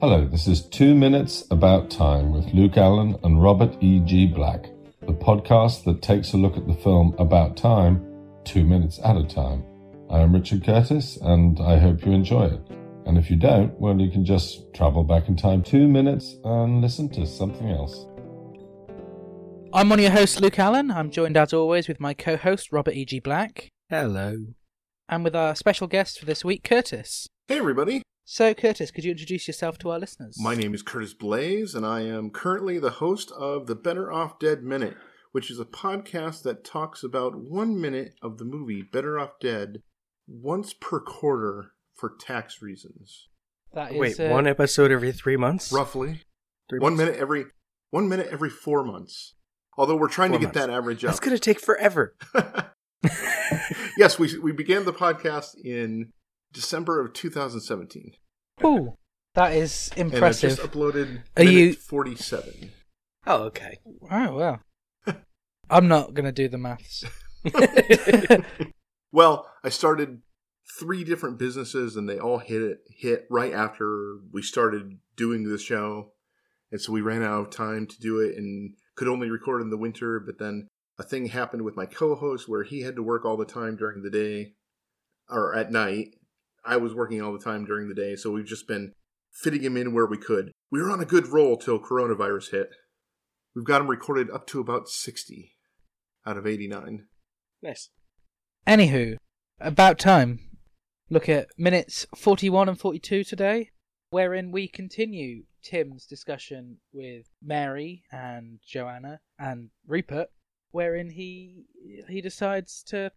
Hello, this is Two Minutes About Time with Luke Allen and Robert E.G. Black, the podcast that takes a look at the film About Time two minutes at a time. I am Richard Curtis and I hope you enjoy it. And if you don't, well, you can just travel back in time two minutes and listen to something else. I'm one of your hosts, Luke Allen. I'm joined as always with my co host, Robert E.G. Black, Hello. and with our special guest for this week, Curtis. Hey, everybody. So, Curtis, could you introduce yourself to our listeners? My name is Curtis Blaze, and I am currently the host of the Better Off Dead Minute, which is a podcast that talks about one minute of the movie Better Off Dead once per quarter for tax reasons. That is, Wait, uh, one episode every three months? Roughly. Three One months? minute every one minute every four months. Although we're trying Four to get months. that average up. That's going to take forever. yes, we we began the podcast in December of 2017. Ooh, that is And I impressive. just uploaded Are you- 47. oh, okay. Oh, wow. I'm not going to do the maths. Well, I started three different businesses, and they all hit it hit right after we started doing the show, and so we ran out of time to do it, and could only record in the winter. But then a thing happened with my co-host where he had to work all the time during the day or at night. I was working all the time during the day, so we've just been fitting him in where we could. We were on a good roll till coronavirus hit. We've got him recorded up to about sixty out of eighty-nine. Nice. Anywho, about time. Look at minutes 41 and 42 today, wherein we continue Tim's discussion with Mary and Joanna and Rupert, wherein he he decides to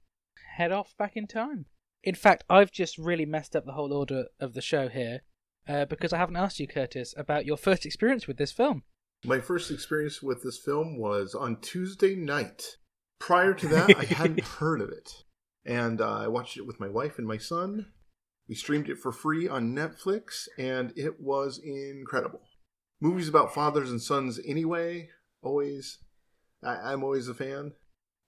head off back in time. In fact, I've just really messed up the whole order of the show here uh, because I haven't asked you, Curtis, about your first experience with this film. My first experience with this film was on Tuesday night. Prior to that, I hadn't heard of it. And uh, I watched it with my wife and my son. We streamed it for free on Netflix, and it was incredible. Movies about fathers and sons, anyway, always. I, I'm always a fan,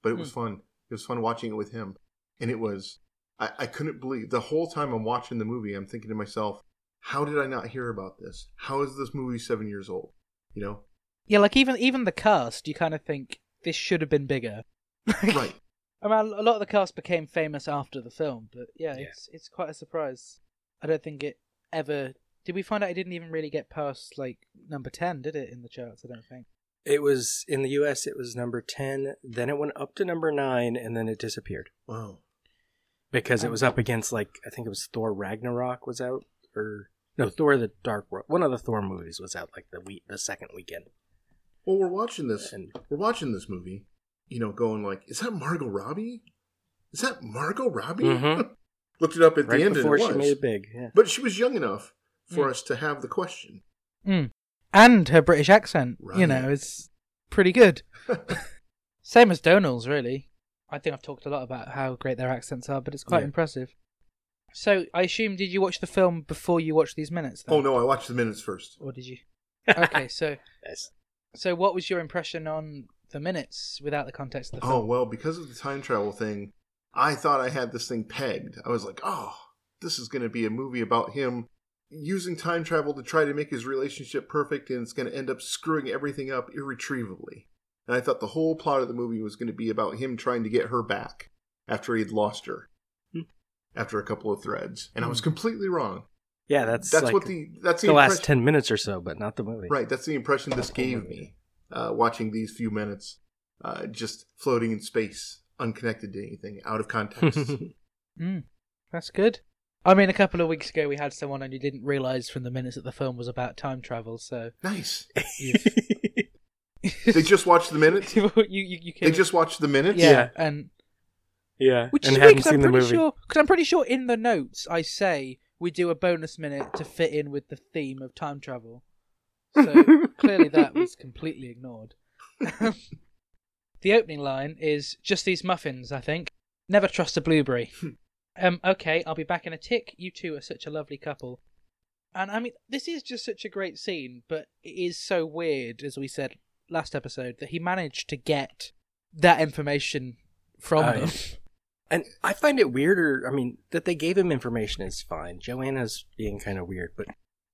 but it was fun. It was fun watching it with him. And it was, I, I couldn't believe, the whole time I'm watching the movie, I'm thinking to myself, how did I not hear about this? How is this movie seven years old? You know? Yeah, like even even the cast, you kind of think this should have been bigger. Right. I mean, a lot of the cast became famous after the film, but yeah, Yeah. it's it's quite a surprise. I don't think it ever. Did we find out it didn't even really get past like number ten? Did it in the charts? I don't think. It was in the US, it was number 10, then it went up to number 9, and then it disappeared. Wow. Because it oh. was up against, like, I think it was Thor Ragnarok was out, or. No, Thor the Dark World. One of the Thor movies was out, like, the week, the second weekend. Well, we're watching this. And We're watching this movie. You know, going like, is that Margot Robbie? Is that Margot Robbie? Mhm. Looked it up at right the end, before and it she was. made it big, yeah. But she was young enough for Mm. us to have the question. Mm. And her British accent, you know, is pretty good. Same as Domhnall's, really. I think I've talked a lot about how great their accents are, but it's quite Yeah. impressive. So, I assume, did you watch the film before you watched these minutes? Then? oh no, I watched the minutes first. Or did you? Okay, so Nice. so what was your impression on the minutes without the context of the film? Oh well, because of the time travel thing, I thought I had this thing pegged. I was like, oh, this is going to be a movie about him using time travel to try to make his relationship perfect, and it's going to end up screwing everything up irretrievably. And I thought the whole plot of the movie was going to be about him trying to get her back after he'd lost her. Hmm. After a couple of threads, and I was completely wrong. Yeah, that's, That's like what the that's the, the last 10 minutes or so, but not the movie. Right, that's the impression this gave me uh, watching these few minutes, uh, just floating in space, unconnected to anything, out of context. Mm, that's good. I mean, a couple of weeks ago we had someone and you didn't realise from the minutes that the film was about time travel, so nice. They just watched the minutes. you, you, you They just watched the minutes. yeah, Yeah. and yeah, which and is weird because I'm pretty sure because I'm pretty sure in the notes I say we do a bonus minute to fit in with the theme of time travel. So clearly that was completely ignored. the opening line is just these muffins, I think. Never trust a blueberry. um, okay, I'll be back in a tick. You two are such a lovely couple. And I mean, this is just such a great scene, but it is so weird, as we said last episode that he managed to get that information from Oh, them. And I find it weirder. I mean, that they gave him information is fine. Joanna's being kind of weird, but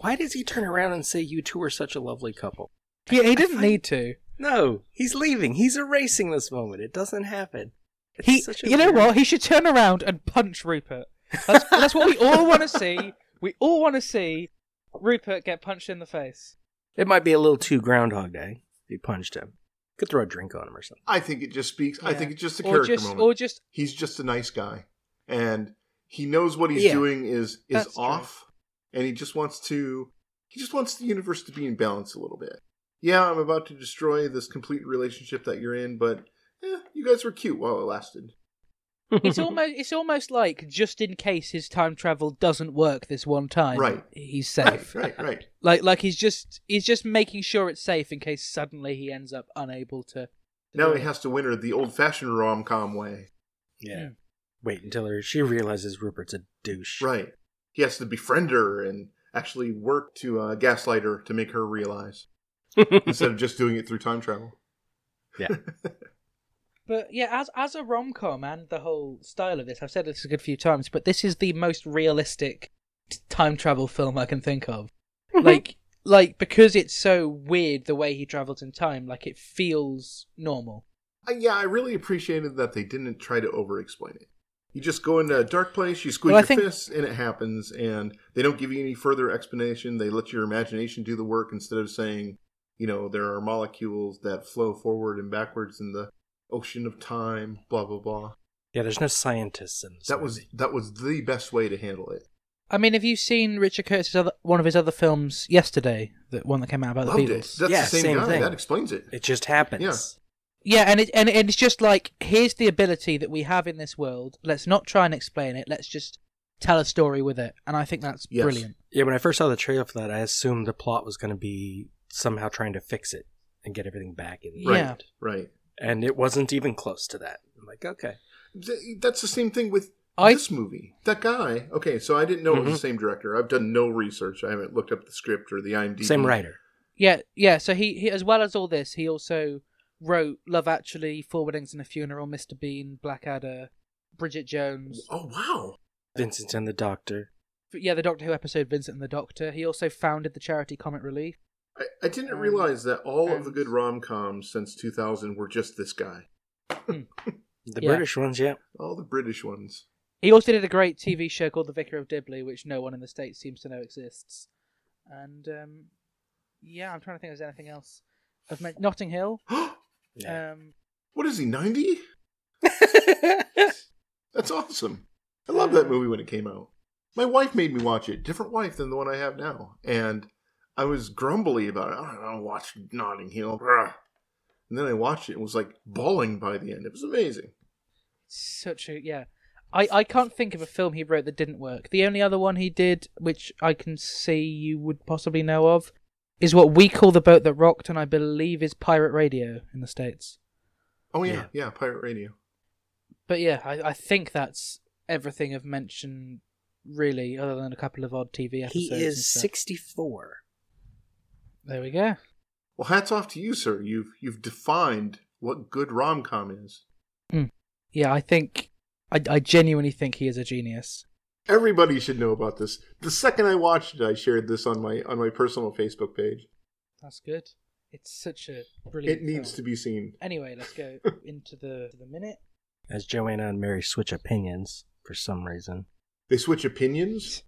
why does he turn around and say you two are such a lovely couple? Yeah, he didn't find- need to. No, he's leaving. He's erasing this moment. It doesn't happen. It's He, such a you know weird- what? He should turn around and punch Rupert. That's, that's what we all want to see. We all want to see Rupert get punched in the face. It might be a little too Groundhog Day if you punched him. Could throw a drink on him or something. I think it just speaks. I think it's just a Or character just, moment. or just, he's just a nice guy, and he knows what he's Yeah. doing is is That's true. off, and he just wants to he just wants the universe to be in balance a little bit. Yeah, I'm about to destroy this complete relationship that you're in, but eh, you guys were cute while it lasted. it's almost, it's almost like just in case his time travel doesn't work this one time, Right. He's safe. Right, right, right. Like, like he's just, he's just making sure it's safe in case suddenly he ends up unable to. to Now he it. has to win her the old-fashioned rom-com way. yeah. Wait until her, she realizes Rupert's a douche. Right. He has to befriend her and actually work to uh, gaslight her to make her realize instead of just doing it through time travel. Yeah. But yeah, as as a rom com and the whole style of this, I've said this a good few times, but this is the most realistic t- time travel film I can think of. like, like because it's so weird the way he travels in time, like it feels normal. Uh, yeah, I really appreciated that they didn't try to over-explain it. You just go into a dark place, you squeeze Well, your think- fists, and it happens. And they don't give you any further explanation. They let your imagination do the work instead of saying, you know, there are molecules that flow forward and backwards in the ocean of time. Blah blah blah. Yeah, there's no scientists in this. That was that was the best way to handle it. I mean, have you seen Richard Curtis's other one of his other films yesterday? That one that came out about Loved the it. Beatles. That's Yeah, the same, same guy. thing. That explains it. It just happens. Yeah. Yeah, and it and, and it's just like here's the ability that we have in this world. Let's not try and explain it. Let's just tell a story with it. And I think that's Yes. brilliant. Yeah, when I first saw the trailer for that, I assumed the plot was going to be somehow trying to fix it and get everything back in. Right. Yeah. Right. And it wasn't even close to that. I'm like, okay. Th- That's the same thing with I- this movie. That guy. Okay, so I didn't know it was the mm-hmm. same director. I've done no research. I haven't looked up the script or the IMDb. Same writer. Yeah, yeah. So he, he as well as all this, he also wrote Love Actually, Four Weddings and a Funeral, Mr. Bean, Blackadder, Bridget Jones. Oh wow. Vincent and the Doctor. Yeah, the Doctor Who episode Vincent and the Doctor. He also founded the charity Comic Relief. I, I didn't Um, realize that all of the good rom coms since 2000 were just this guy. The Yeah. British ones, yeah. All the British ones. He also did a great TV show called The Vicar of Dibley, which no one in the States seems to know exists. And um, yeah, I'm trying to think if there's anything else. I've meant Notting Hill. Yeah. Um, what is he, 90? That's awesome. I love that movie when it came out. My wife made me watch it. Different wife than the one I have now. And I was grumbly about it. I don't know, watch Notting Hill. And then I watched it and was like bawling by the end. It was amazing. such a yeah. I, I can't think of a film he wrote that didn't work. The only other one he did, which I can see you would possibly know of, is what we call the boat that rocked, and I believe is Pirate Radio in the states. Oh, yeah. Yeah. Yeah, Pirate Radio. But yeah, I, I think that's everything I've mentioned, really, other than a couple of odd TV episodes. he is 64. There we go. Well, hats off to you, sir. You've you've defined what good rom com is. Mm. Yeah, I think I, I genuinely think he is a genius. Everybody should know about this. The second I watched it, I shared this on my on my personal Facebook page. That's good. It's such a brilliant. It needs film. to be seen. Anyway, let's go into the the minute. As Joanna and Mary switch opinions for some reason. They switch opinions.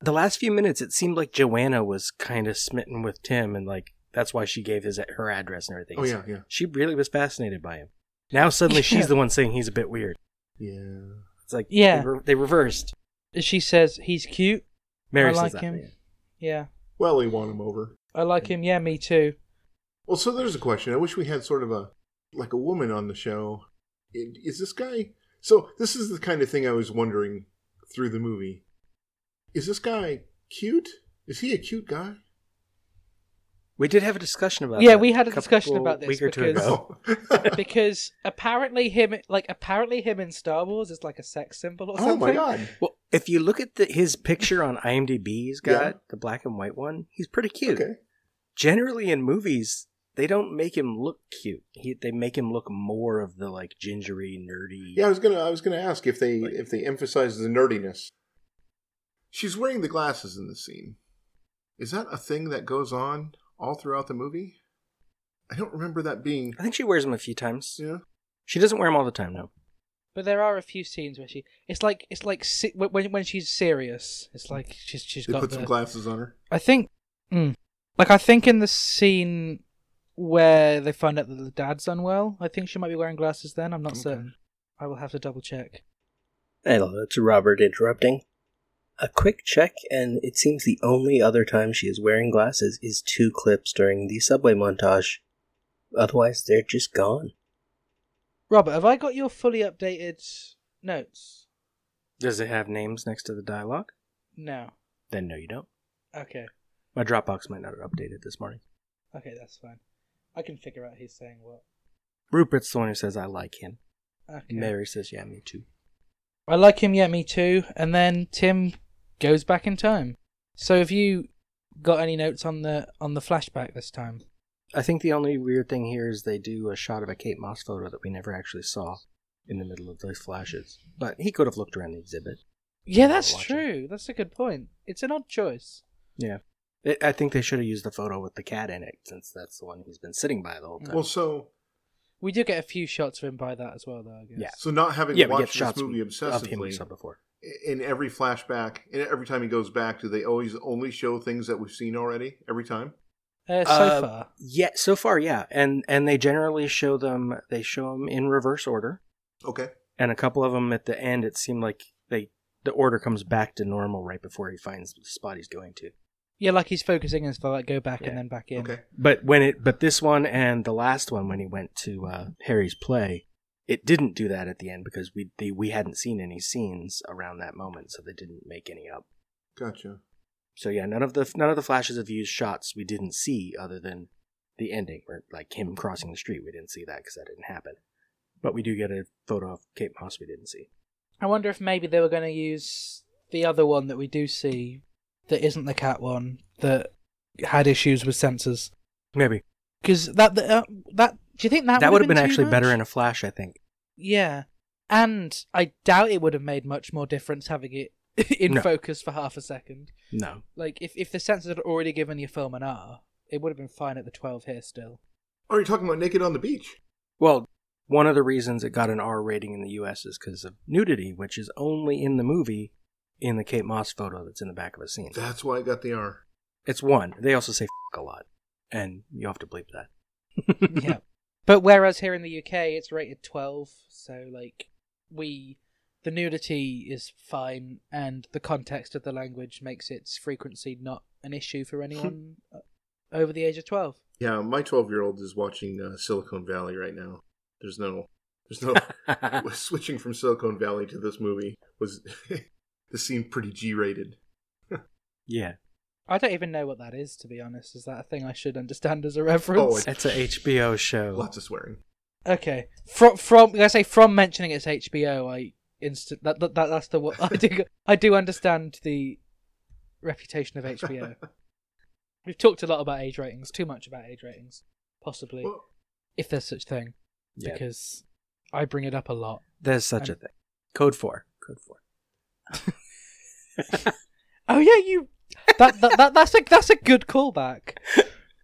The last few minutes, it seemed like Joanna was kind of smitten with Tim, and like that's why she gave his her address and everything. Oh yeah, yeah, She really was fascinated by him. Now suddenly she's the one saying he's a bit weird. yeah. It's like Yeah. they, re- they reversed. She says he's cute. Mary I says like that. him. yeah. Yeah, Well, they want him over. I like him. Yeah, me too. Well, so there's a question. I wish we had sort of a like a woman on the show. Is this guy? So this is the kind of thing I was wondering through the movie. Is this guy cute? Is he a cute guy? We did have a discussion about Yeah, that we had a couple- discussion about this week or two because- ago. Because apparently him, like apparently him in Star Wars is like a sex symbol or oh something. oh something. my god! Well, if you look at the, his picture on IMDb, he's got Yeah. the black and white one. He's pretty cute. Okay. Generally, in movies, they don't make him look cute. He, they make him look more of the like gingery, nerdy. Yeah, I was gonna I was gonna ask if they Like- if they emphasize the nerdiness. She's wearing the glasses in the scene. Is that a thing that goes on all throughout the movie? I don't remember that being. I think she wears them a few times. Yeah. She doesn't wear them all the time, no. But there are a few scenes where she. It's like it's like se- when when she's serious. It's like she's she's They got put the. some glasses on her. I think, mm, like I think in the scene where they find out that the dad's unwell, I think she might be wearing glasses. Then I'm not Okay. certain. I will have to double check. Hello, it's Robert interrupting. A quick check, and it seems the only other time she is wearing glasses is two clips during the subway montage. Otherwise, they're just gone. Robert, have I got your fully updated notes? Does it have names next to the dialogue? No. Then no, you don't. Okay. My Dropbox might not have updated this morning. Okay, that's fine. I can figure out who's saying what. Rupert's the one who says I like him. Okay. Mary says, yeah, me too. I like him, yeah, me too. And then Tim goes back in time. So have you got any notes on the on the flashback this time? I think the only weird thing here is they do a shot of a Kate Moss photo that we never actually saw in the middle of those flashes. But he could have looked around the exhibit. Yeah, that's Watch it. true. That's a good point. It's an odd choice. Yeah. I I think they should have used the photo with the cat in it, since that's the one he's been sitting by the whole time. Well, so We do get a few shots of him by that as well, though. I guess. Yeah. so not having yeah, watched this movie of him we obsessively, saw before. in every flashback, and every time he goes back, do they always only show things that we've seen already every time? Uh, so Uh, far, Yeah, so far, yeah, and and they generally show them. They show them in reverse order, Okay. and a couple of them at the end. It seemed like they the order comes back to normal right before he finds the spot he's going to. yeah, like he's focusing and stuff, like go back Yeah. and then back in. Okay. But when it, but this one and the last one when he went to uh, Harry's play, it didn't do that at the end because we they, we hadn't seen any scenes around that moment, so they didn't make any up. Gotcha. So yeah, none of the none of the flashes of used shots we didn't see other than the ending, where like him crossing the street. We didn't see that because that didn't happen. But we do get a photo of Kate Moss we didn't see. I wonder if maybe they were going to use the other one that we do see that isn't the cat one that had issues with censors. Maybe Because that that, uh, that do you think that that, would have been, too actually better in a flash. I think. Yeah, and I doubt it would have made much more difference having it in No. focus for half a second. No. Like if if the censors had already given your film an R, it would have been fine at the twelve here still. Are you're talking about Naked on the Beach? Well, one of the reasons it got an R rating in the U.S. is because of nudity, which is only in the movie in the Kate Moss photo that's in the back of a scene. That's why I got the R. It's one. They also say F- a lot, and you have to bleep that. yeah. But whereas here in the UK it's rated 12, so like we the nudity is fine and the context of the language makes its frequency not an issue for anyone uh, over the age of 12. Yeah, my 12 year old is watching uh, Silicon Valley right now. There's no, there's no switching from Silicon Valley to this movie was. this seemed pretty G rated. yeah, I don't even know what that is to be honest. Is that a thing I should understand as a reference? Oh, it's a HBO show. Lots of swearing. Okay. From from I say from mentioning it's HBO, I instant that, that, that that's the what I do I do understand the reputation of HBO. We've talked a lot about age ratings, too much about age ratings, possibly, Well, if there's such thing, Yeah, because I bring it up a lot. there's such a thing. Code four. Code four. Oh yeah, you that, that, that that's a that's a good callback.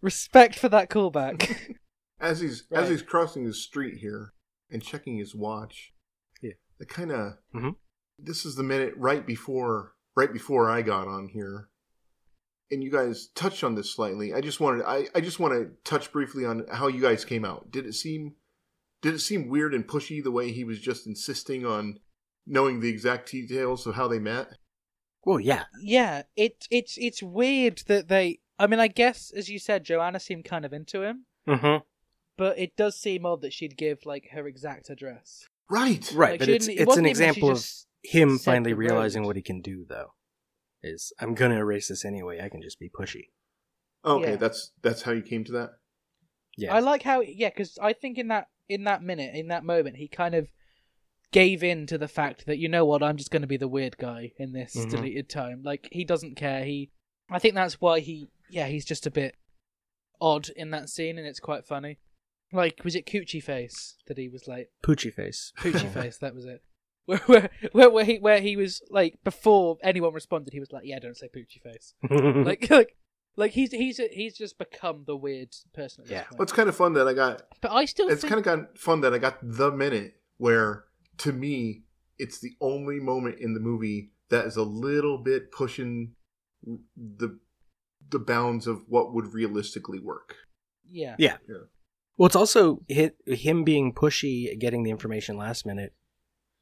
Respect for that callback. as he's Right. as he's crossing the street here and checking his watch, Yeah. the kind of Mhm. this is the minute right before right before I got on here, and you guys touched on this slightly. I just wanted I I just want to touch briefly on how you guys came out. Did it seem did it seem weird and pushy the way he was just insisting on knowing the exact details of how they met? Well, yeah. yeah, it it's it's weird that they. I mean, I guess as you said, Joanna seemed kind of into him, Mm-hmm. but it does seem odd that she'd give like her exact address. Right. Right, Like, but it's it's an even like she example of him finally realizing what he can do, though. Is I'm gonna erase this anyway. I can just be pushy. Okay, Yeah. that's that's how you came to that. Yeah. I like how yeah, because I think in that in that minute in that moment he kind of gave in to the fact that you know what I'm just going to be the weird guy in this Mhm. deleted time. Like he doesn't care. He I think that's why he yeah he's just a bit odd in that scene, and it's quite funny. Like, was it Coochie Face that he was like Poochie face. Poochie Face? That was it. Where, where, where, where he where he was like before anyone responded, he was like, "Yeah, don't say Poochie Face." like, like, like he's he's he's just become the weird person. At this Yeah. point. Well, it's kind of fun that I got. but I still It's think kind of got fun that I got the minute where, to me, it's the only moment in the movie that is a little bit pushing the the bounds of what would realistically work. yeah. Yeah. Yeah. Well, it's also hit, him being pushy, getting the information last minute,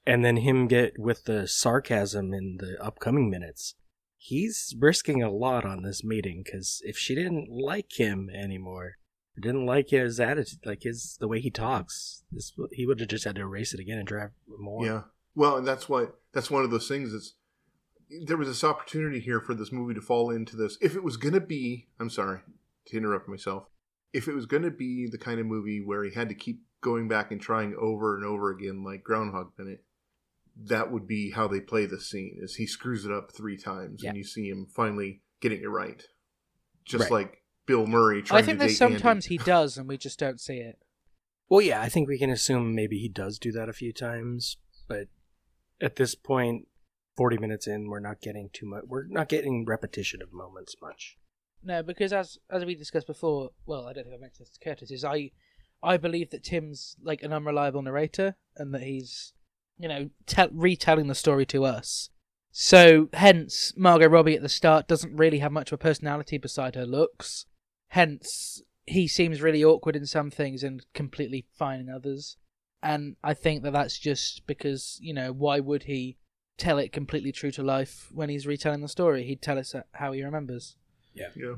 and then him get with the sarcasm in the upcoming minutes. He's risking a lot on this meeting because if she didn't like him anymore, didn't like his attitude, like his the way he talks, this he would have just had to erase it again and drive more. Yeah. Well, and that's why that's one of those things. That's there was this opportunity here for this movie to fall into this. If it was to be, I'm sorry to interrupt myself. If it was going to be the kind of movie where he had to keep going back and trying over and over again, like Groundhog Minute, that would be how they play the scene. Is he screws it up three times Yeah. and you see him finally getting it right, just Right. like Bill Murray oh, trying I think to there's date Andy. sometimes he does, and we just don't see it. Well, yeah, I think we can assume maybe he does do that a few times, but at this point, 40 minutes in, we're not getting too much. We're not getting repetition of moments much. No, because as as we discussed before, well, I don't think I mentioned this to Curtis. Is I I believe that Tim's like an unreliable narrator, and that he's you know tell retelling the story to us. So hence, Margot Robbie at the start doesn't really have much of a personality beside her looks. Hence, he seems really awkward in some things and completely fine in others. And I think that that's just because you know why would he tell it completely true to life when he's retelling the story? He'd tell us uh, how he remembers. Yeah.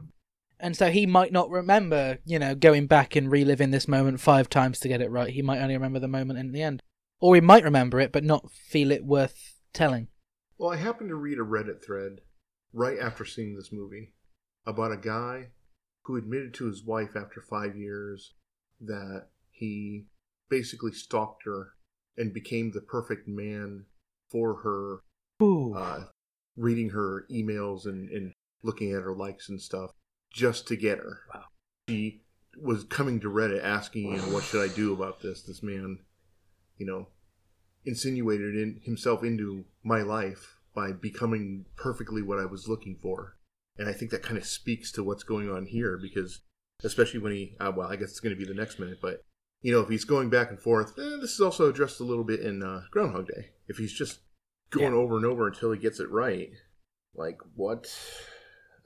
And so he might not remember, you know, going back and reliving this moment five times to get it right. He might only remember the moment in the end. Or he might remember it but not feel it worth telling. Well, I happened to read a Reddit thread right after seeing this movie about a guy who admitted to his wife after five years that he basically stalked her and became the perfect man for her, uh, reading her emails and, and looking at her likes and stuff just to get her. Wow. She was coming to Reddit asking, you know, what should I do about this? This man, you know, insinuated in himself into my life by becoming perfectly what I was looking for. And I think that kind of speaks to what's going on here because, especially when he, uh, well, I guess it's going to be the next minute, but, you know, if he's going back and forth, eh, this is also addressed a little bit in uh, Groundhog Day. If he's just going Yeah. over and over until he gets it right, like, what?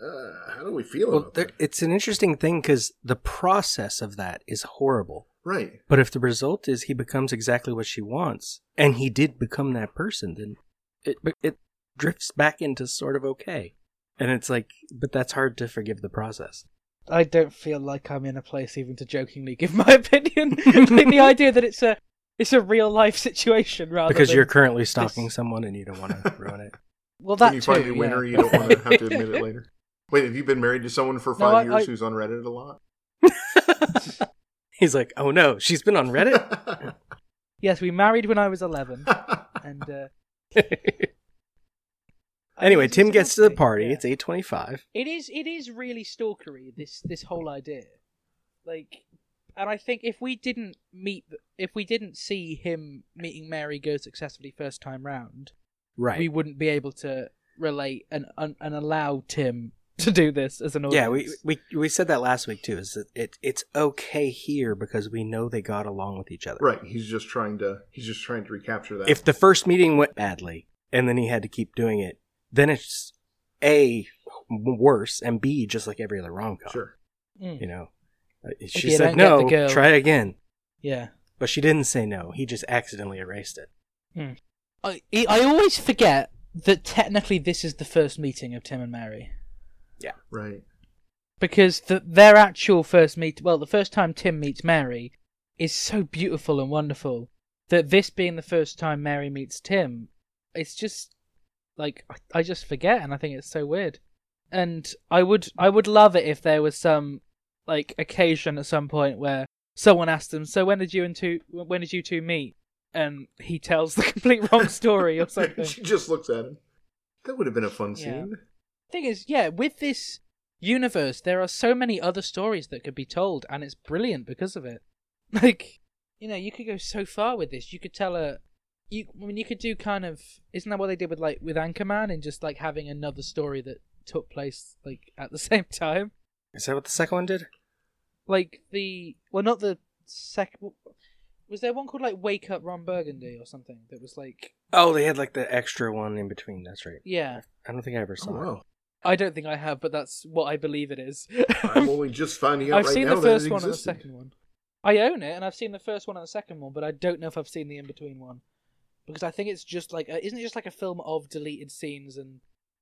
Uh, how do we feel well, about there, that? it's an interesting thing because the process of that is horrible. Right. But if the result is he becomes exactly what she wants, and he did become that person, then it it drifts back into sort of okay. And it's like, but that's hard to forgive the process. I don't feel like I'm in a place even to jokingly give my opinion. like the idea that it's a it's a real life situation rather because than, you're currently stalking someone and you don't want to ruin it. well that when you too, finally win yeah. you don't want to have to admit it later. Wait, have you been married to someone for No, five I- years I- who's on Reddit a lot? He's like, oh no, she's been on Reddit. Yes, we married when I was 11 and uh anyway, Tim gets to the party. yeah. It's eight twenty-five. It is it is really stalkery this this whole idea. Like and I think if we didn't meet if we didn't see him meeting Mary go successfully first time round, Right. we wouldn't be able to relate and and, and allow Tim to do this as an audience. yeah, we, we we said that last week too. Is that it? It's okay here because we know they got along with each other. right. He's just trying to. He's just trying to recapture that. If the first meeting went badly and then he had to keep doing it, then it's a worse and b just like every other rom com. sure. Mm. You know, Uh, she you said don't get the no. Try again, Yeah. but she didn't say no. He just accidentally erased it. I I always forget that technically this is the first meeting of Tim and Mary. Right. because the, their actual first meet well the first time tim meets mary is so beautiful and wonderful that this being the first time mary meets tim it's just like I- i just forget and i think it's so weird and i would i would love it if there was some like occasion at some point where someone asked him so when did you and two when did you two meet and he tells the complete wrong story or something she just looks at him. That would have been a fun Yeah. scene. Thing is, yeah, with this universe, there are so many other stories that could be told, and it's brilliant because of it. Like, you know, you could go so far with this. You could tell a, you. I mean, you could do kind of. Isn't that what they did with like with Anchorman and just like having another story that took place like at the same time? Is that what the second one did? Like the well, not the second. Was there one called like Wake Up Ron Burgundy or something that was like Oh, they had like the extra one in between. That's right. yeah. I don't think I ever saw Oh, it. Wow. I don't think I have, but that's what I believe it is. I'm only just finding out I've right seen now the first it one and the second one. I own it, and I've seen the first one and the second one, but I don't know if I've seen the in between one because I think it's just like a, isn't it just like a film of deleted scenes and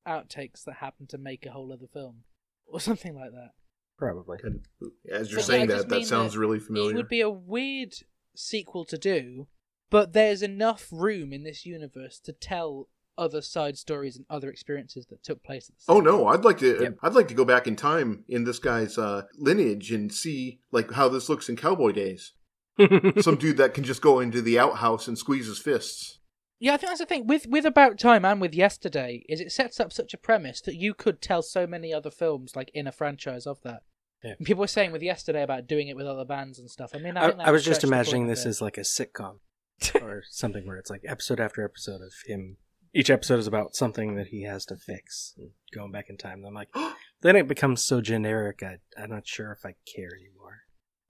outtakes that happen to make a whole other film or something like that. Probably. And uh, as you're But saying that, that sounds that really familiar. It would be a weird sequel to do, but there's enough room in this universe to tell other side stories and other experiences that took place at the same Oh no, time. I'd like to. Yep. I'd like to go back in time in this guy's uh, lineage and see like how this looks in cowboy days. Some dude that can just go into the outhouse and squeeze his fists. Yeah, I think that's the thing with with About Time and with Yesterday is it sets up such a premise that you could tell so many other films like in a franchise of that. Yeah. And People were saying with Yesterday about doing it with other bands and stuff. I mean, I, I, think that I was just imagining this bit. as like a sitcom or something where it's like episode after episode of him. Each episode is about something that he has to fix. And going back in time, I'm like, then it becomes so generic. I, I'm not sure if I care anymore.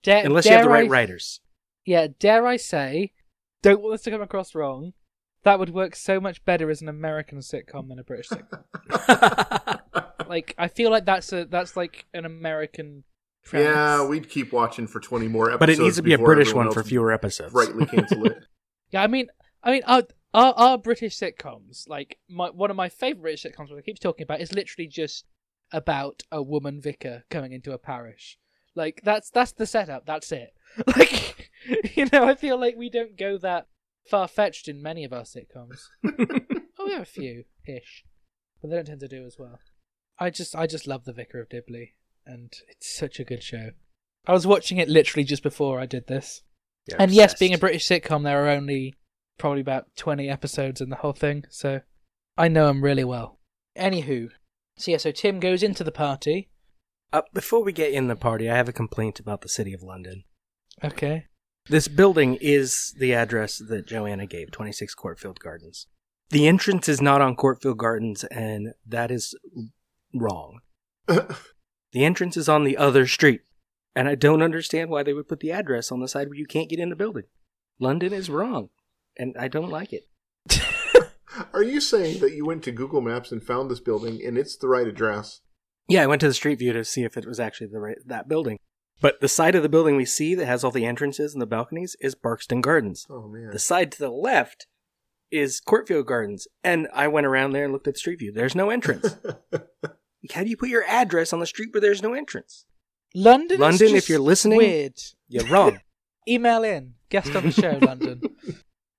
Dare- Unless you have the right I- writers. Yeah, dare I say, don't want this to come across wrong. That would work so much better as an American sitcom than a British sitcom. like, I feel like that's a that's like an American. Premise. Yeah, we'd keep watching for 20 more episodes. but it needs to be a British one for fewer episodes. Rightly cancel it. Yeah, I mean, I mean, our our, our British sitcoms, like my one of my favorite British sitcoms, that I keep talking about, is literally just about a woman vicar coming into a parish. Like that's that's the setup. That's it. Like you know, I feel like we don't go that far fetched in many of our sitcoms. oh, we have a few ish, but they don't tend to do as well. I just I just love the Vicar of Dibley, and it's such a good show. I was watching it literally just before I did this. You're And yes, being a British sitcom, there are only probably about 20 episodes in the whole thing, so I know him really well. Anywho, so yeah, so Tim goes into the party. Uh, before we get in the party, I have a complaint about the city of London. Okay. This building is the address that Joanna gave, 26 Courtfield Gardens. The entrance is not on Courtfield Gardens, and that is wrong. The entrance is on the other street, and I don't understand why they would put the address on the side where you can't get in the building. London is wrong, and I don't like it. Are you saying that you went to Google Maps and found this building and it's the right address? Yeah, I went to the street view to see if it was actually the right, that building. But the side of the building we see that has all the entrances and the balconies is Barkston Gardens. Oh man. The side to the left is Courtfield Gardens, and I went around there and looked at the street view. There's no entrance. How do you put your address on the street where there's no entrance? London. is London, if you're listening- weird. You're wrong. Email in guest on the show, London.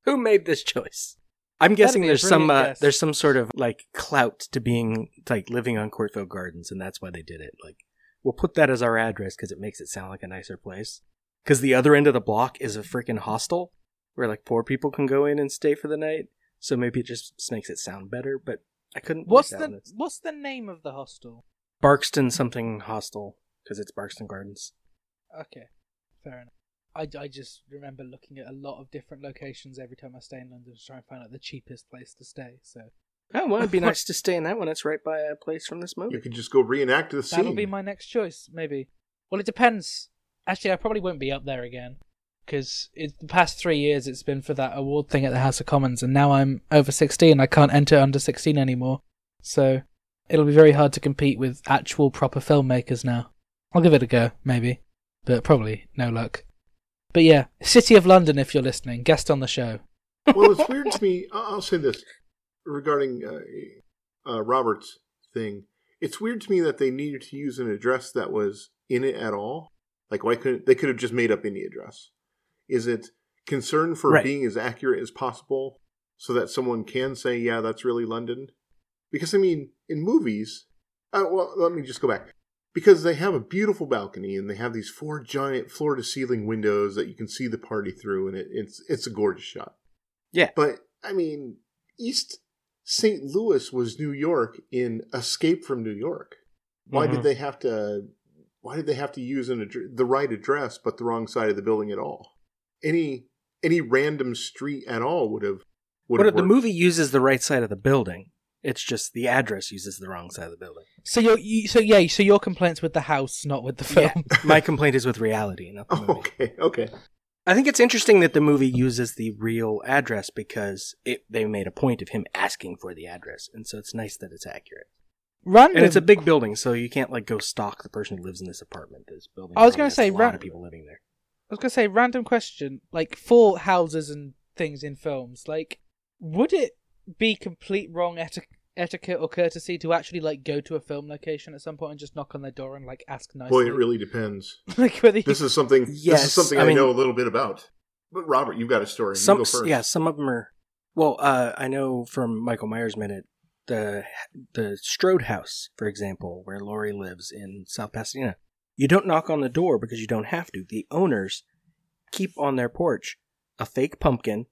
Who made this choice? I'm guessing there's some uh, there's some sort of like clout to being like living on Courtfield Gardens, and that's why they did it. Like, we'll put that as our address because it makes it sound like a nicer place. Because the other end of the block is a freaking hostel where like poor people can go in and stay for the night. So maybe it just makes it sound better. But I couldn't. What's the. What's the name of the hostel? Barkston something hostel because it's Barkston Gardens. Okay, fair enough. I, I just remember looking at a lot of different locations every time I stay in London to try and find out the cheapest place to stay. So Oh well, it'd be nice to stay in that one. It's right by a place from this movie. you could just go reenact the scene. That'll be my next choice, maybe. Well, it depends. Actually, I probably won't be up there again because the past three years it's been for that award thing at the House of Commons, and now I'm over 16. I can't enter under 16 anymore, so it'll be very hard to compete with actual proper filmmakers now. I'll give it a go, maybe, but probably no luck. But yeah, City of London, if you're listening, guest on the show. well, it's weird to me. I- I'll say this regarding uh, uh, Robert's thing. It's weird to me that they needed to use an address that was in it at all. Like, why couldn't they could have just made up any address? Is it concern for Right. being as accurate as possible so that someone can say, "Yeah, that's really London"? Because I mean, in movies, uh, well, let me just go back. Because they have a beautiful balcony and they have these four giant floor to ceiling windows that you can see the party through, and it, it's it's a gorgeous shot. Yeah. But I mean, East St. Louis was New York in Escape from New York. Why Mhm. did they have to? Why did they have to use an addr- the right address but the wrong side of the building at all? Any any random street at all would have would But have the movie uses the right side of the building. It's just the address uses the wrong side of the building. So your you, so yeah, so your complaints with the house, not with the film. Yeah, my complaint is with reality, not the Oh, movie. okay, okay. I think it's interesting that the movie uses the real address because it, they made a point of him asking for the address, and so it's nice that it's accurate. Random. And it's a big building, so you can't like go stalk the person who lives in this apartment. This building. I was gonna say, a lot ra- of people living there. I was gonna say random question. Like for houses and things in films, like would it be complete wrong eti- etiquette or courtesy to actually like go to a film location at some point and just knock on their door and like ask nicely? Boy, it really depends. like whether you, This is something. this Yes, is something I I, mean- know a little bit about. But Robert, you've got a story. Some, you go first. yeah, some of them are. Well, uh, I know from Michael Myers' minute the the Strode house, for example, where Laurie lives in South Pasadena. You don't knock on the door because you don't have to. The owners keep on their porch a fake pumpkin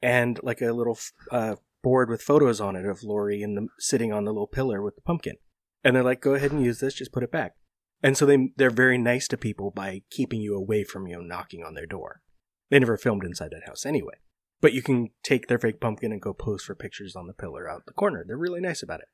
and like a little uh, board with photos on it of Laurie in the sitting on the little pillar with the pumpkin. And they're like, "Go ahead and use this. Just put it back." And so they they're very nice to people by keeping you away from you know knocking on their door. They never filmed inside that house anyway. But you can take their fake pumpkin and go pose for pictures on the pillar out the corner. They're really nice about it.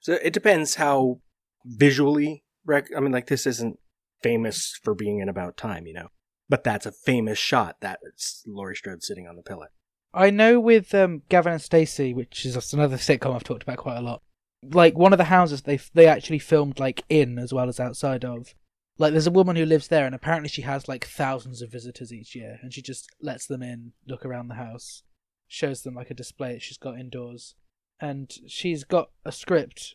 So it depends how visually. Rec- I mean, like this isn't famous for being in about time, you know. But that's a famous shot. That's Laurie Strode sitting on the pillar. I know with um, Gavin and Stacey, which is just another sitcom I've talked about quite a lot. Like one of the houses they they actually filmed like in as well as outside of. Like there's a woman who lives there, and apparently she has like thousands of visitors each year, and she just lets them in, look around the house, shows them like a display that she's got indoors, and she's got a script.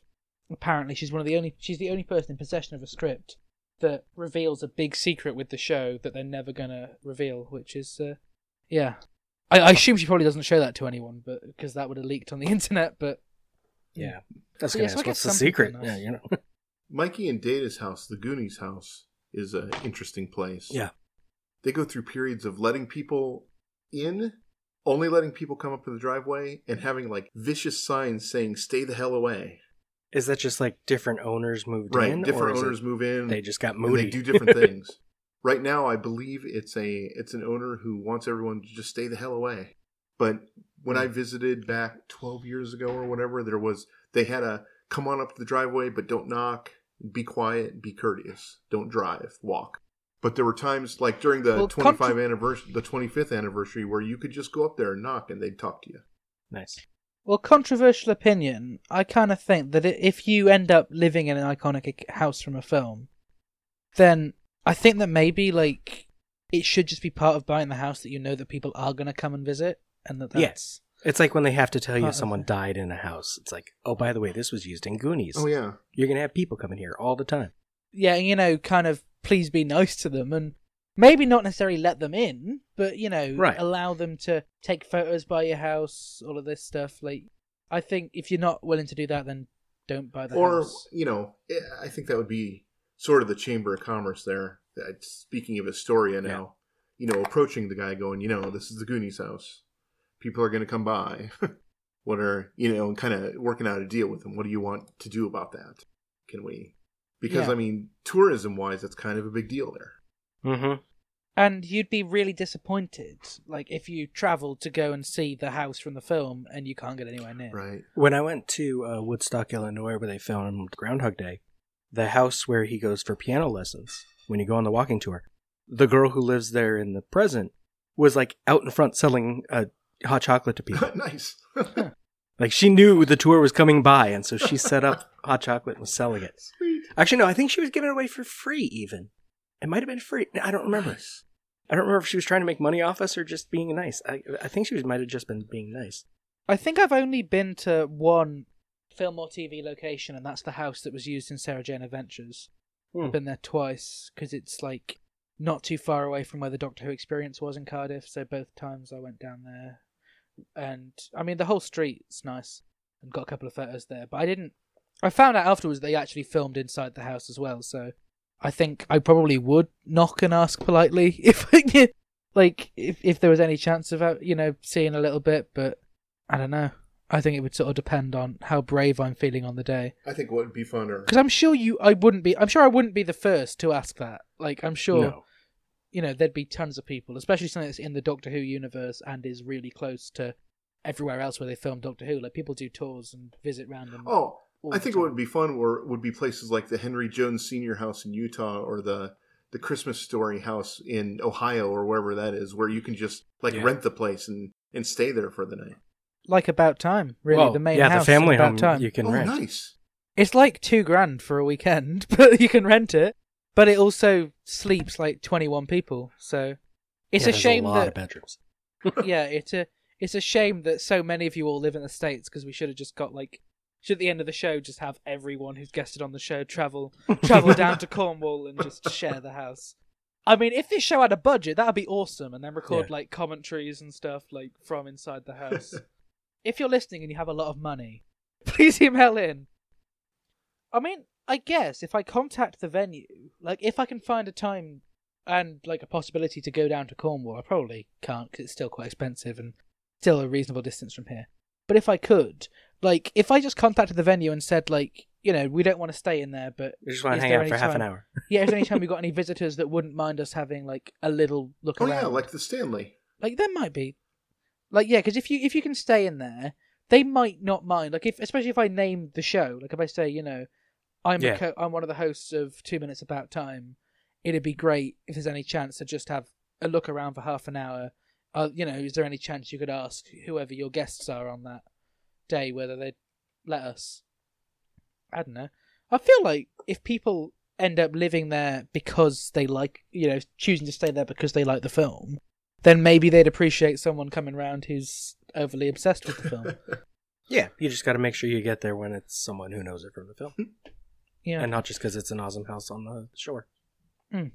Apparently, she's one of the only she's the only person in possession of a script that reveals a big secret with the show that they're never gonna reveal, which is uh, yeah. I, I assume she probably doesn't show that to anyone, but because that would have leaked on the internet. But Yeah. Hmm. That's But gonna yeah, so ask, guess what's the secret? know. Yeah, you know. Mikey and Data's house, the Goonies house, is an interesting place. Yeah. They go through periods of letting people in, only letting people come up to the driveway, and having like vicious signs saying "Stay the hell away." Is that just like different owners moved Right, in? or different is it owners move in. They just got and moody. they do different things. Right now, I believe it's a it's an owner who wants everyone to just stay the hell away. But when Hmm. I visited back 12 years ago or whatever, there was they had a come on up to the driveway, but don't knock, be quiet, be courteous, don't drive, walk. But there were times like during the Well, 25 contra- anniversary, the 25th anniversary, where you could just go up there and knock, and they'd talk to you. nice. well, controversial opinion. I kind of think that if you end up living in an iconic house from a film, then I think that maybe like it should just be part of buying the house that you know that people are going to come and visit, and that that's Yes. It's like when they have to tell you Part of someone it. died in a house. It's like, oh, by the way, this was used in Goonies. Oh yeah, You're gonna have people coming here all the time. yeah, you know, kind of please be nice to them and maybe not necessarily let them in, but you know, Right. allow them to take photos by your house, all of this stuff. Like, I think if you're not willing to do that, then don't buy the or house. Or you know, I think that would be sort of the chamber of commerce there. Speaking of Astoria now, you know, approaching the guy, going, you know, this is the Goonies house. People are going to come by. what are you know, and kind of working out a deal with them. What do you want to do about that? Can we? Because Yeah. I mean, tourism wise, that's kind of a big deal there. Mm-hmm. And you'd be really disappointed, like if you travelled to go and see the house from the film and you can't get anywhere near. Right. When I went to uh, Woodstock, Illinois, where they filmed Groundhog Day, the house where he goes for piano lessons, when you go on the walking tour, the girl who lives there in the present was like out in front selling uh, hot chocolate to people. nice. like she knew the tour was coming by, and so she set up hot chocolate and was selling it. Sweet. Actually, no, I think she was giving it away for free. Even it might have been free. I don't remember. Nice. I don't remember if she was trying to make money off us or just being nice. I, I think she was, might have just been being nice. I think I've only been to one film or TV location, and that's the house that was used in Sarah Jane Adventures. Hmm. I've been there twice because it's like not too far away from where the Doctor Who experience was in Cardiff. So both times I went down there, and I mean the whole street's nice and got a couple of photos there. But I didn't. I found out afterwards they actually filmed inside the house as well. So I think I probably would knock and ask politely if like if if there was any chance of uh, you know seeing a little bit, but I don't know. I think it would sort of depend on how brave I'm feeling on the day. I think what would be funner. Because I'm sure you, I wouldn't be. I'm sure I wouldn't be the first to ask that. Like, I'm sure No. you know there'd be tons of people, especially something that's in the Doctor Who universe and is really close to everywhere else where they film Doctor Who. Like people do tours and visit random. Oh, I the think what time. would be fun were would be places like the Henry Jones Senior House in Utah or the the Christmas Story House in Ohio or wherever that is, where you can just like Yeah. rent the place and and stay there for the night. Like about time, really. Well, the main yeah, house the family about home time. you can oh, rent. nice. It's like two grand for a weekend, but you can rent it. But it also sleeps like twenty one people, so it's Yeah, a shame a lot that of bedrooms. yeah, it's a it's a shame that so many of you all live in the states because we should have just got like should at the end of the show just have everyone who's guested on the show travel travel down to Cornwall and just share the house. I mean, if this show had a budget, that'd be awesome, and then record Yeah. like commentaries and stuff like from inside the house. If you're listening and you have a lot of money, please email in. I mean, I guess if I contact the venue, like if I can find a time and like a possibility to go down to Cornwall, I probably can't because it's still quite expensive and still a reasonable distance from here. But if I could, like, if I just contacted the venue and said, like, you know, we don't want to stay in there, but We just want to hang out for any half an hour. yeah, is there any time we got any visitors that wouldn't mind us having like a little look Oh around? yeah, like the Stanley. like there might be, like yeah, because if you if you can stay in there, they might not mind. Like if especially if I name the show, like if I say, you know, I'm Yeah. a co- I'm one of the hosts of Two Minutes About Time. It'd be great if there's any chance to just have a look around for half an hour. Uh, you know, is there any chance you could ask whoever your guests are on that day whether they'd let us? I don't know. I feel like if people end up living there because they like, you know, choosing to stay there because they like the film, then maybe they'd appreciate someone coming round who's overly obsessed with the film. Yeah, you just got to make sure you get there when it's someone who knows it from the film, hmm. Yeah, and not just because it's an awesome house on the shore. Hmm.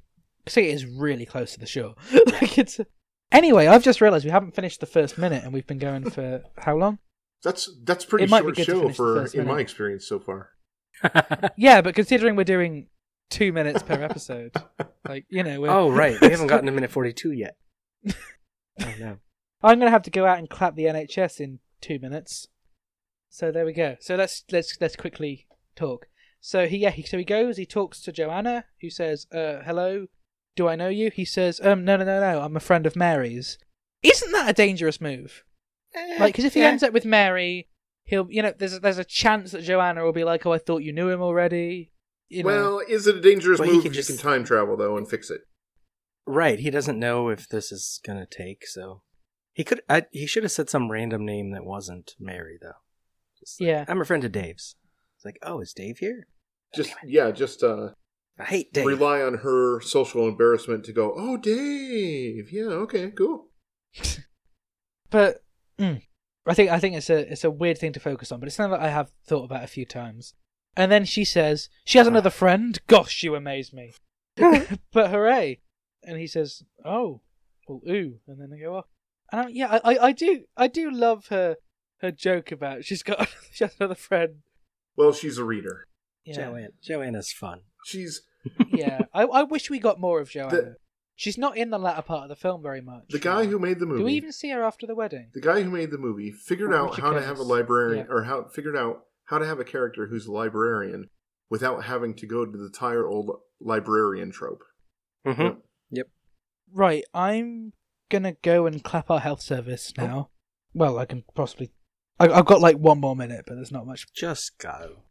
see, it is really close to the shore. like it's. Anyway, I've just realised we haven't finished the first minute, and we've been going for how long? That's that's pretty It might be short good show for first in my experience so far. Yeah, but considering we're doing two minutes per episode, like you know, we're, oh right, we haven't gotten to minute forty-two yet. oh no. I'm gonna have to go out and clap the NHS in two minutes. So there we go. So let's let's let's quickly talk. So he yeah he, so he goes he talks to Joanna who says uh hello do I know you he says um no no no no I'm a friend of Mary's isn't that a dangerous move like because if he Yeah. ends up with Mary he'll you know there's a, there's a chance that Joanna will be like oh I thought you knew him already you know Well, is it a dangerous Well, he move could if you can time travel though and fix it? Right, he doesn't know if this is gonna take, so he could. I, he should have said some random name that wasn't Mary, though. Just like, Yeah. I'm a friend of Dave's. It's like, oh, is Dave here? Just yeah, just uh, I hate Dave. rely on her social embarrassment to go. Oh, Dave. Yeah. Okay. Cool. But mm, I think I think it's a it's a weird thing to focus on, but it's something that I have thought about a few times. And then she says she has another friend. Gosh, you amaze me. but hooray! And he says, "Oh, well, ooh," and then they go off. And I, yeah, I, I I do I do love her her joke about she's got she has another friend. Well, she's a reader. Yeah, Joanne. Joanna's fun. She's yeah. I I wish we got more of Joanna. The- she's not in the latter part of the film very much. the guy who made the movie. do we even see her after the wedding? the guy who made the movie figured Oh, out Richard how to have a librarian Yeah. or how figured out how to have a character who's a librarian without having to go to the tired old librarian trope. Mm-hmm. Right, I'm gonna go and clap our health service Oh. now. Well, I can possibly. I, I've got like one more minute, but there's not much. Just go.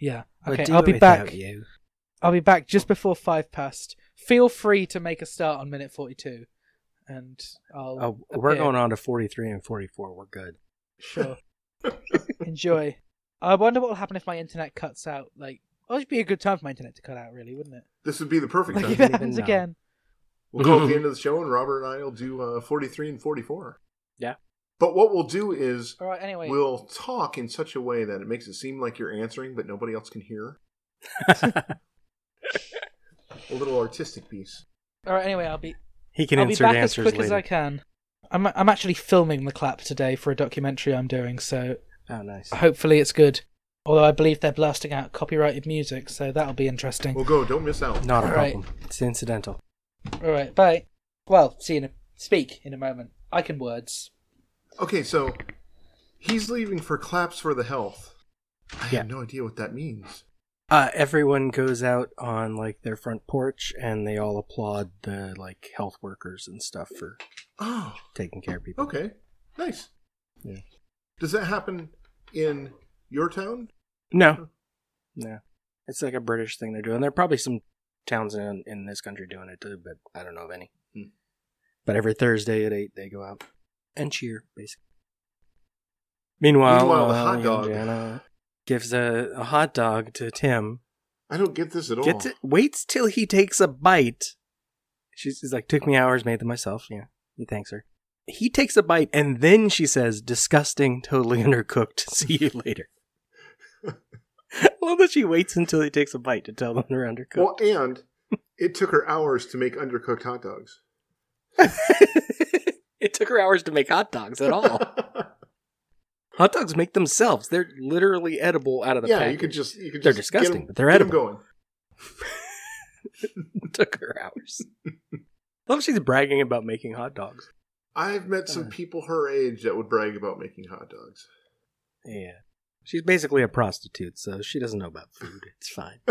Yeah. Or Okay, do I'll be back. You. I'll be back just before five past. Feel free to make a start on minute forty-two, and I'll. Oh, we're appear. going on to 43 and 44. We're good. Sure. Enjoy. I wonder what will happen if my internet cuts out. Like, oh, it'd be a good time for my internet to cut out, really, wouldn't it? This would be the perfect Like time. if it even happens know. again. We'll go at the end of the show, and Robert and I will do uh, 43 and 44. Yeah. But what we'll do is All right. Anyway. we'll talk in such a way that it makes it seem like you're answering, but nobody else can hear. A little artistic piece. All right. Anyway, I'll be. he can I'll be back as answers quick later. as I can. I'm I'm actually filming the clap today for a documentary I'm doing, so Oh, nice. hopefully it's good. Although I believe they're blasting out copyrighted music, so that'll be interesting. We'll go. Don't miss out. Not a Right. problem. It's incidental. All right, bye. Well, see you in a speak in a moment. I can words. Okay, so He's leaving for claps for the health. I Yeah. have no idea what that means. Uh, everyone goes out on like their front porch and they all applaud the like health workers and stuff for Oh, taking care of people. okay. Nice. Yeah. Does that happen in your town? No, no, it's like a British thing they're doing. There are probably some towns in in this country doing it too, but I don't know of any. Hmm. But every Thursday at eight, they go out and cheer, basically. Meanwhile, Meanwhile, the uh, hot dog. Indiana gives a, a hot dog to Tim. I don't get this at all. Gets it, waits till he takes a bite. She's, she's like, took me hours, made them myself. Yeah, he thanks her. He takes a bite, and then she says, "Disgusting, totally undercooked. See you later." I love that she waits until he takes a bite to tell them they're undercooked. Well, and it took her hours to make undercooked hot dogs. it took her hours to make hot dogs at all. hot dogs make themselves. They're literally edible out of the yeah, package. you could just you could They're just disgusting, get 'em- but they're edible. going. took her hours. love she's bragging about making hot dogs. I've met some Uh. people her age that would brag about making hot dogs. Yeah. She's basically a prostitute, so she doesn't know about food. It's fine.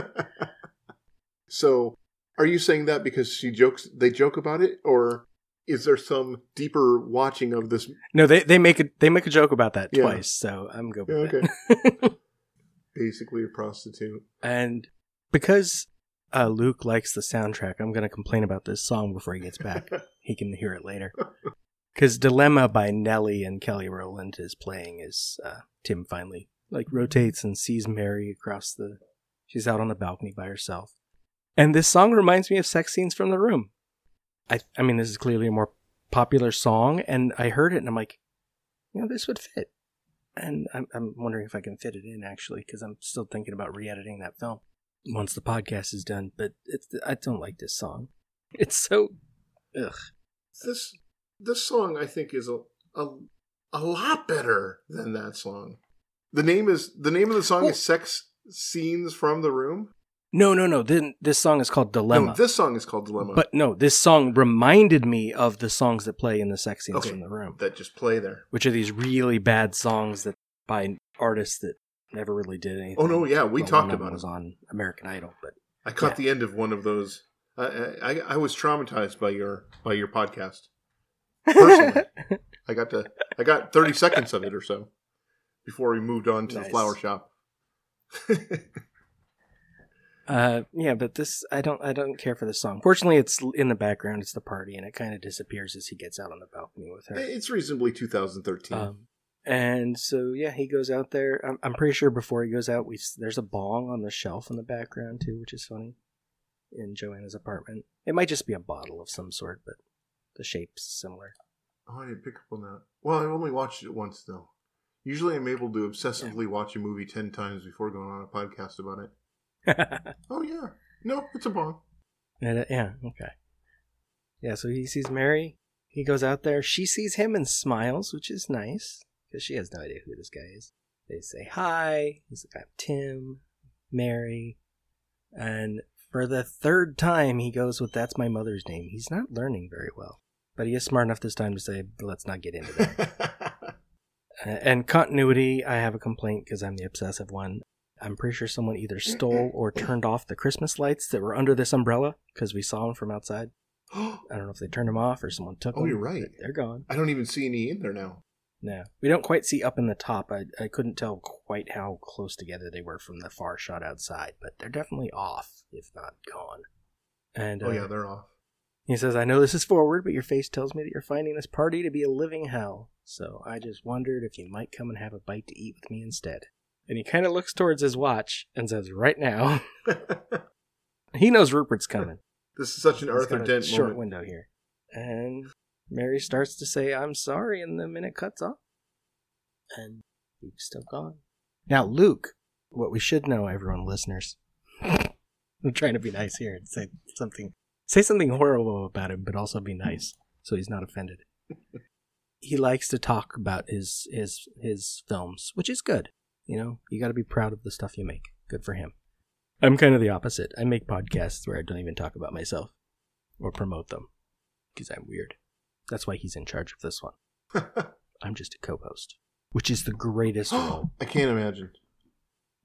So, are you saying that because she jokes? They joke about it, or is there some deeper watching of this? No, they they make a they make a joke about that Yeah. twice, so I'm good with Okay. it. Basically, a prostitute. and because uh, Luke likes the soundtrack, I'm gonna complain about this song before he gets back. he can hear it later. Because "Dilemma" by Nelly and Kelly Rowland is playing as uh, Tim finally like rotates and sees Mary across the. She's out on the balcony by herself, and this song reminds me of sex scenes from the room. I I mean, this is clearly a more popular song, and I heard it and I'm like, you know, this would fit. And I'm I'm wondering if I can fit it in actually, because I'm still thinking about re-editing that film once the podcast is done. But it's I don't like this song. It's so ugh. This this song, I think, is a a, a lot better than that song. The name is the name of the song Well- is "Sex Scenes from the Room." No, no, no. Then this song is called Dilemma. No, this song is called "Dilemma." But no, this song reminded me of the songs that play in the sex scenes Okay. from the room, that just play there. which are these really bad songs that by artists that never really did anything. Oh no, yeah, we Well, talked one of them about was on American Idol, but I caught yeah. the end of one of those. I, I I was traumatized by your by your podcast. Personally. I got to I got thirty seconds of it or so before we moved on to the flower shop. Uh, yeah, but this I don't I don't care for this song. Fortunately, it's in the background. It's the party, and it kind of disappears as he gets out on the balcony with her. it's reasonably 2013. Um, and so yeah, he goes out there. I'm, I'm pretty sure before he goes out, we there's a bong on the shelf in the background too, which is funny. In Joanna's apartment, it might just be a bottle of some sort, but the shape's similar. oh, I didn't pick up on that. Well, I only watched it once though. Usually, I'm able to obsessively watch a movie ten times before going on a podcast about it. Oh yeah, no, it's a bong. And, uh, yeah, okay. Yeah, so he sees Mary. He goes out there. She sees him and smiles, which is nice because she has no idea who this guy is. They say hi. He's like, I'm Tim, Mary. And for the third time, he goes with, That's my mother's name. He's not learning very well. But he is smart enough this time to say, Let's not get into that. And continuity, I have a complaint because I'm the obsessive one. I'm pretty sure someone either stole or turned off the Christmas lights that were under this umbrella because we saw them from outside. I don't know if they turned them off or someone took Oh, them. Oh, you're right. They're gone. I don't even see any in there now. No, we don't quite see up in the top. I, I couldn't tell quite how close together they were from the far shot outside, but they're definitely off, if not gone. And Oh uh, yeah, they're off. he says, I know this is forward, but your face tells me that you're finding this party to be a living hell. So I just wondered if you might come and have a bite to eat with me instead. And he kind of looks towards his watch and says, Right now. he knows Rupert's coming. this is such an He's Arthur Dent short moment. window here. And Mary starts to say, I'm sorry, and the minute cuts off. And Luke's still gone. Now, Luke, what we should know, everyone, listeners. I'm trying to be nice here and say something say something horrible about him, but also be nice so he's not offended. He likes to talk about his his his films, which is good. You know, you got to be proud of the stuff you make. Good for him. I'm kind of the opposite. I make podcasts where I don't even talk about myself or promote them because I'm weird. That's why he's in charge of this one. I'm just a co-host. which is the greatest role. I can't imagine.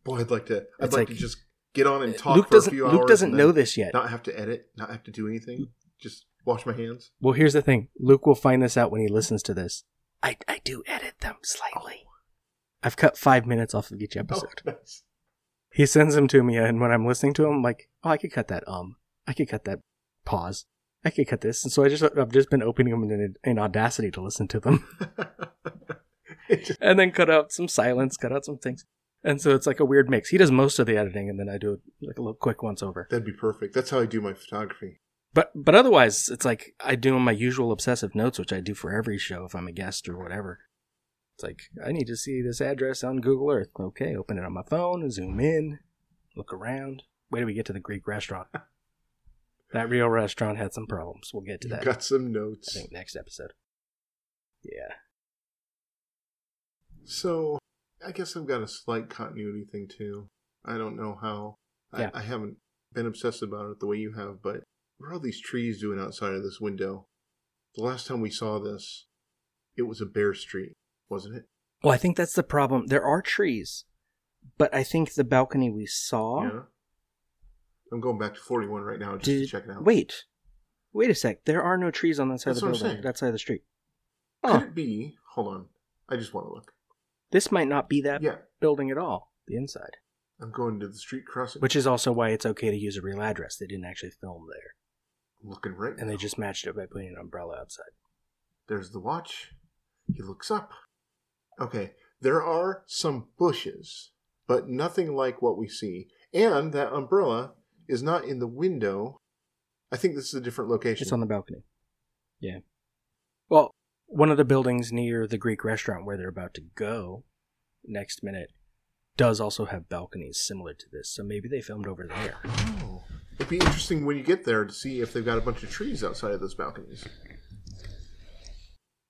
Boy, I'd like to. I'd It's like, like- to just get on and talk Luke for a doesn't few hours. Luke doesn't know this yet. Not have to edit. Not have to do anything. Just wash my hands. Well, here's the thing. Luke will find this out when he listens to this. I, I do edit them slightly. I've cut five minutes off of each Oh, episode. nice. He sends them to me, and when I'm listening to him, I'm like, oh, I could cut that um. I could cut that pause. I could cut this. And so I just I've just been opening them in, in Audacity to listen to them, just- and then cut out some silence, cut out some things, and so it's like a weird mix. He does most of the editing, and then I do like a little quick once over. That'd be perfect. That's how I do my photography. But but otherwise, it's like I do my usual obsessive notes, which I do for every show if I'm a guest or whatever. It's like I need to see this address on Google Earth. Okay, open it on my phone, zoom in, look around. Wait till we get to the Greek restaurant. that real restaurant had some problems. We'll get to You that. got some I notes. think next episode. Yeah. So, I guess I've got a slight continuity thing too. I don't know how. Yeah. I, I haven't been obsessed about it the way you have, but what are all these trees doing outside of this window? The last time we saw this, it was a bare street, wasn't it? Well, I think that's the problem. There are trees, but I think the balcony we saw. Yeah. I'm going back to 41 right now just to check it out. wait, wait a sec. There are no trees on that side That's of the building. That side of the street. Could Oh, it be? Hold on. I just want to look. this might not be that Yeah. building at all. The inside. I'm going to the street crossing. Which is also why it's okay to use a real address. They didn't actually film there. Looking right And they just matched it by putting an umbrella outside. There's the watch. He looks up. Okay, there are some bushes, but nothing like what we see. And that umbrella is not in the window. I think this is a different location. It's on the balcony. Yeah. Well, one of the buildings near the Greek restaurant where they're about to go next minute does also have balconies similar to this. So maybe they filmed over there. Oh. It'd be interesting when you get there to see if they've got a bunch of trees outside of those balconies.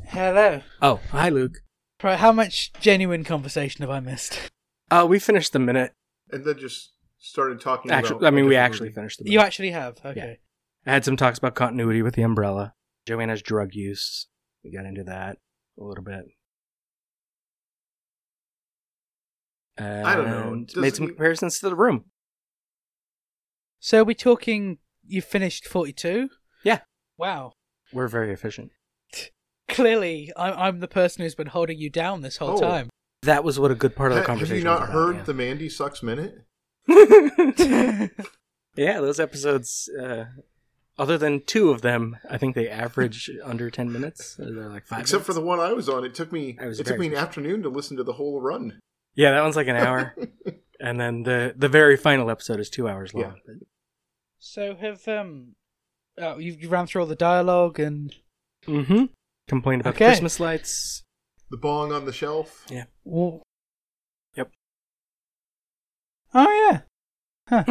Hello. Oh, hi, Luke. Right, how much genuine conversation have I missed? Uh, we finished the minute. And then just started talking Actually, about. I mean, we actually movie. finished the minute. You actually have. Okay. I had some talks about continuity with the umbrella. Joanna's drug use. We got into that a little bit. I don't know. Doesn't Made some he- comparisons to the room. So are we talking? You finished forty-two. Yeah. Wow. We're very efficient. Clearly, I'm I'm the person who's been holding you down this whole Oh. time. That was what a good part of the Ha- conversation. Have you not was about, heard yeah. the Mandy Sucks Minute? yeah, those episodes. Uh, other than two of them, I think they average under ten minutes. They're like five. Except for the one I was on, it took me I was it took very me an afternoon to listen to the whole run. yeah, that one's like an hour, and then the the very final episode is two hours long. Yeah. so have um, oh, you you ran through all the dialogue and Mm-hmm. Complained about Okay. the Christmas lights. The bong on the shelf. Yeah. well, Yep. Oh yeah. Huh.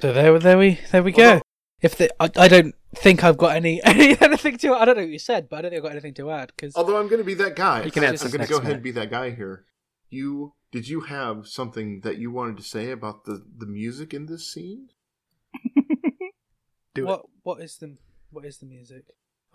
so there, there we, there we go. Although- if the, I, I don't think I've got any, any anything to. I don't know what you said, but I don't think I've got anything to add because Although I'm going to be that guy. You can I'm going to next go ahead minute. and be that guy here. You did you have something that you wanted to say about the the music in this scene? Do what what is the what is the music?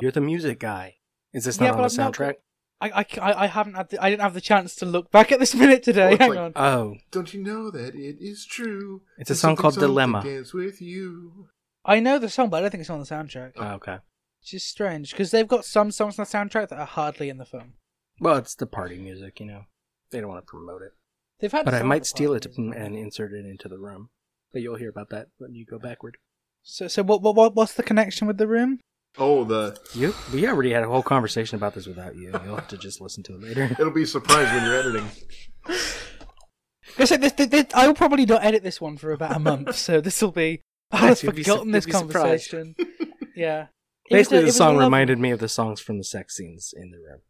You're the music guy. Is this Yeah, not on the I'm not- soundtrack? I, I, I I haven't had the, I didn't have the chance to look back at this minute today. Oh, it's Hang like- on. Oh, Don't you know that it is true? It's a There's song called Dilemma. Dance with you. I know the song, but I don't think it's on the soundtrack. oh, okay. Which is strange because they've got some songs on the soundtrack that are hardly in the film. Well, it's the party music, you know. They don't want to promote it. They've had, But I might steal it party music. and insert it into the room. But you'll hear about that when you go backward. So so what what what what's the connection with the room? Oh, the You, we already had a whole conversation about this without you. You'll have to just listen to it later. it'll be a surprise when you're editing. This, this, this, this- I will probably not edit this one for about a month, so this will be. I'll have You'll be forgotten this you'll be surprised. conversation. yeah. It was Basically, the song reminded me of the songs from the sex scenes in the room.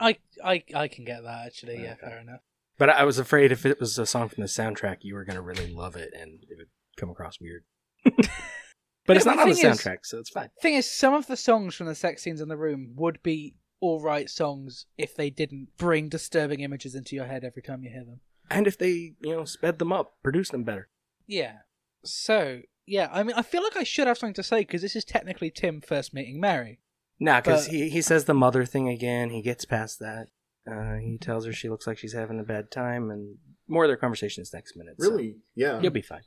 I, I, I can get that actually. Yeah, fair enough. But I was afraid if it was a song from the soundtrack, you were going to really love it and it would come across weird. but it's not on the thing is- soundtrack, so it's fine. Thing is, some of the songs from the sex scenes in the room would be all right songs if they didn't bring disturbing images into your head every time you hear them. And if they, you know, sped them up, produced them better. Yeah. So yeah, I mean, I feel like I should have something to say because this is technically Tim first meeting Mary. Nah, because But- he, he says the mother thing again. He gets past that. Uh, he tells her she looks like she's having a bad time, and more of their conversation is next minute. so Really? Yeah. you'll be fine.